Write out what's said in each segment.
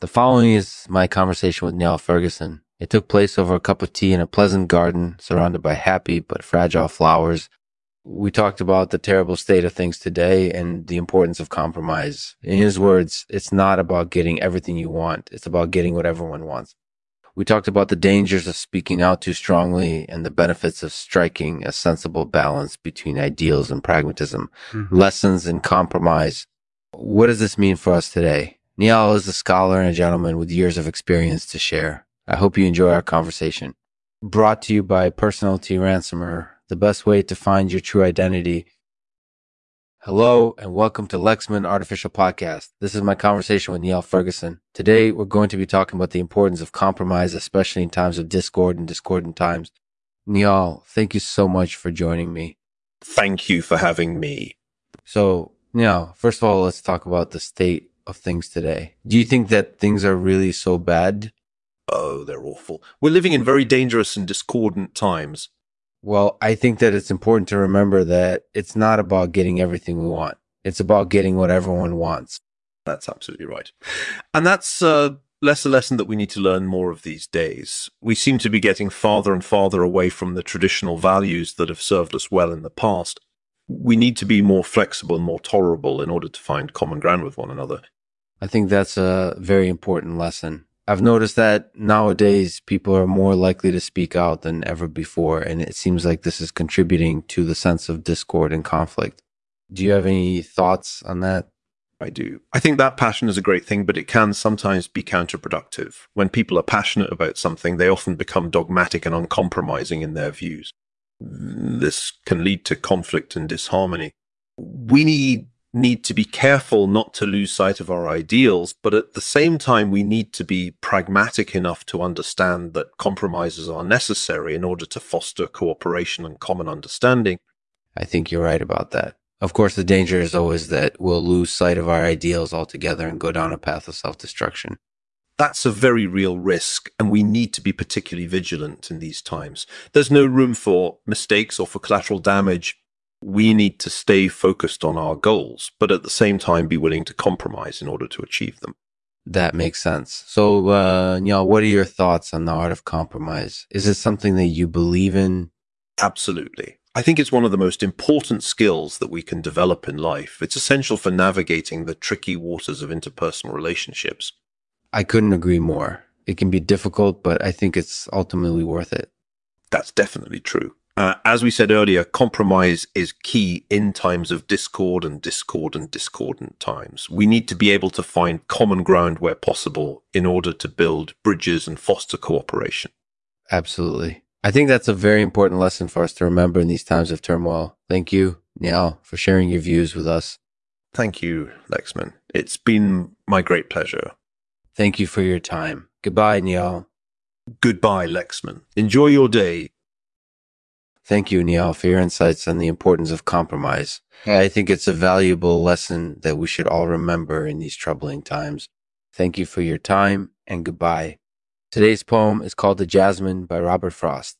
The following is my conversation with Niall Ferguson. It took place over a cup of tea in a pleasant garden surrounded by happy but fragile flowers. We talked about the terrible state of things today and the importance of compromise. In his words, it's not about getting everything you want. It's about getting what everyone wants. We talked about the dangers of speaking out too strongly and the benefits of striking a sensible balance between ideals and pragmatism, mm-hmm. lessons in compromise. What does this mean for us today? Niall is a scholar and a gentleman with years of experience to share. I hope you enjoy our conversation. Brought to you by Personality Ransomer, the best way to find your true identity. Hello and welcome to Lexman Artificial Podcast. This is my conversation with Niall Ferguson. Today we're going to be talking about the importance of compromise, especially in times of discord and discordant times. Niall, thank you so much for joining me. Thank you for having me. So, Niall, first of all, let's talk about the state of things today. Do you think that things are really so bad? Oh, they're awful. We're living in very dangerous and discordant times. Well, I think that it's important to remember that it's not about getting everything we want. It's about getting what everyone wants. That's absolutely right. And that's uh, less a lesson that we need to learn more of these days. We seem to be getting farther and farther away from the traditional values that have served us well in the past. We need to be more flexible and more tolerable in order to find common ground with one another. I think that's a very important lesson. I've noticed that nowadays people are more likely to speak out than ever before, and it seems like this is contributing to the sense of discord and conflict. Do you have any thoughts on that? I do. I think that passion is a great thing, but it can sometimes be counterproductive. When people are passionate about something, they often become dogmatic and uncompromising in their views. This can lead to conflict and disharmony. We need need to be careful not to lose sight of our ideals, but at the same time, we need to be pragmatic enough to understand that compromises are necessary in order to foster cooperation and common understanding. I think you're right about that. Of course, the danger is always that we'll lose sight of our ideals altogether and go down a path of self destruction. That's a very real risk, and we need to be particularly vigilant in these times. There's no room for mistakes or for collateral damage we need to stay focused on our goals, but at the same time be willing to compromise in order to achieve them. That makes sense. So, uh, know, what are your thoughts on the art of compromise? Is it something that you believe in? Absolutely. I think it's one of the most important skills that we can develop in life. It's essential for navigating the tricky waters of interpersonal relationships. I couldn't agree more. It can be difficult, but I think it's ultimately worth it. That's definitely true. Uh, as we said earlier, compromise is key in times of discord and discord and discordant times. We need to be able to find common ground where possible in order to build bridges and foster cooperation. Absolutely. I think that's a very important lesson for us to remember in these times of turmoil. Thank you, Niall, for sharing your views with us. Thank you, Lexman. It's been my great pleasure. Thank you for your time. Goodbye, Niall. Goodbye, Lexman. Enjoy your day. Thank you, Niall, for your insights on the importance of compromise. I think it's a valuable lesson that we should all remember in these troubling times. Thank you for your time and goodbye. Today's poem is called The Jasmine by Robert Frost.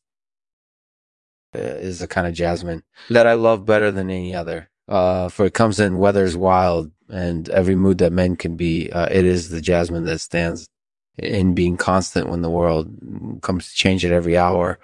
It is a kind of jasmine that I love better than any other. Uh, for it comes in weathers wild and every mood that men can be. Uh, it is the jasmine that stands in being constant when the world comes to change at every hour